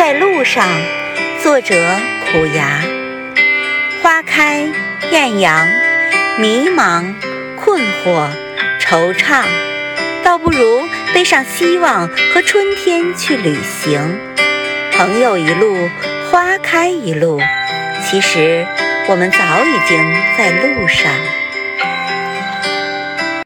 在路上，作者苦牙，花开艳阳，迷茫、困惑、惆怅，倒不如背上希望和春天去旅行，朋友一路，花开一路，其实我们早已经在路上。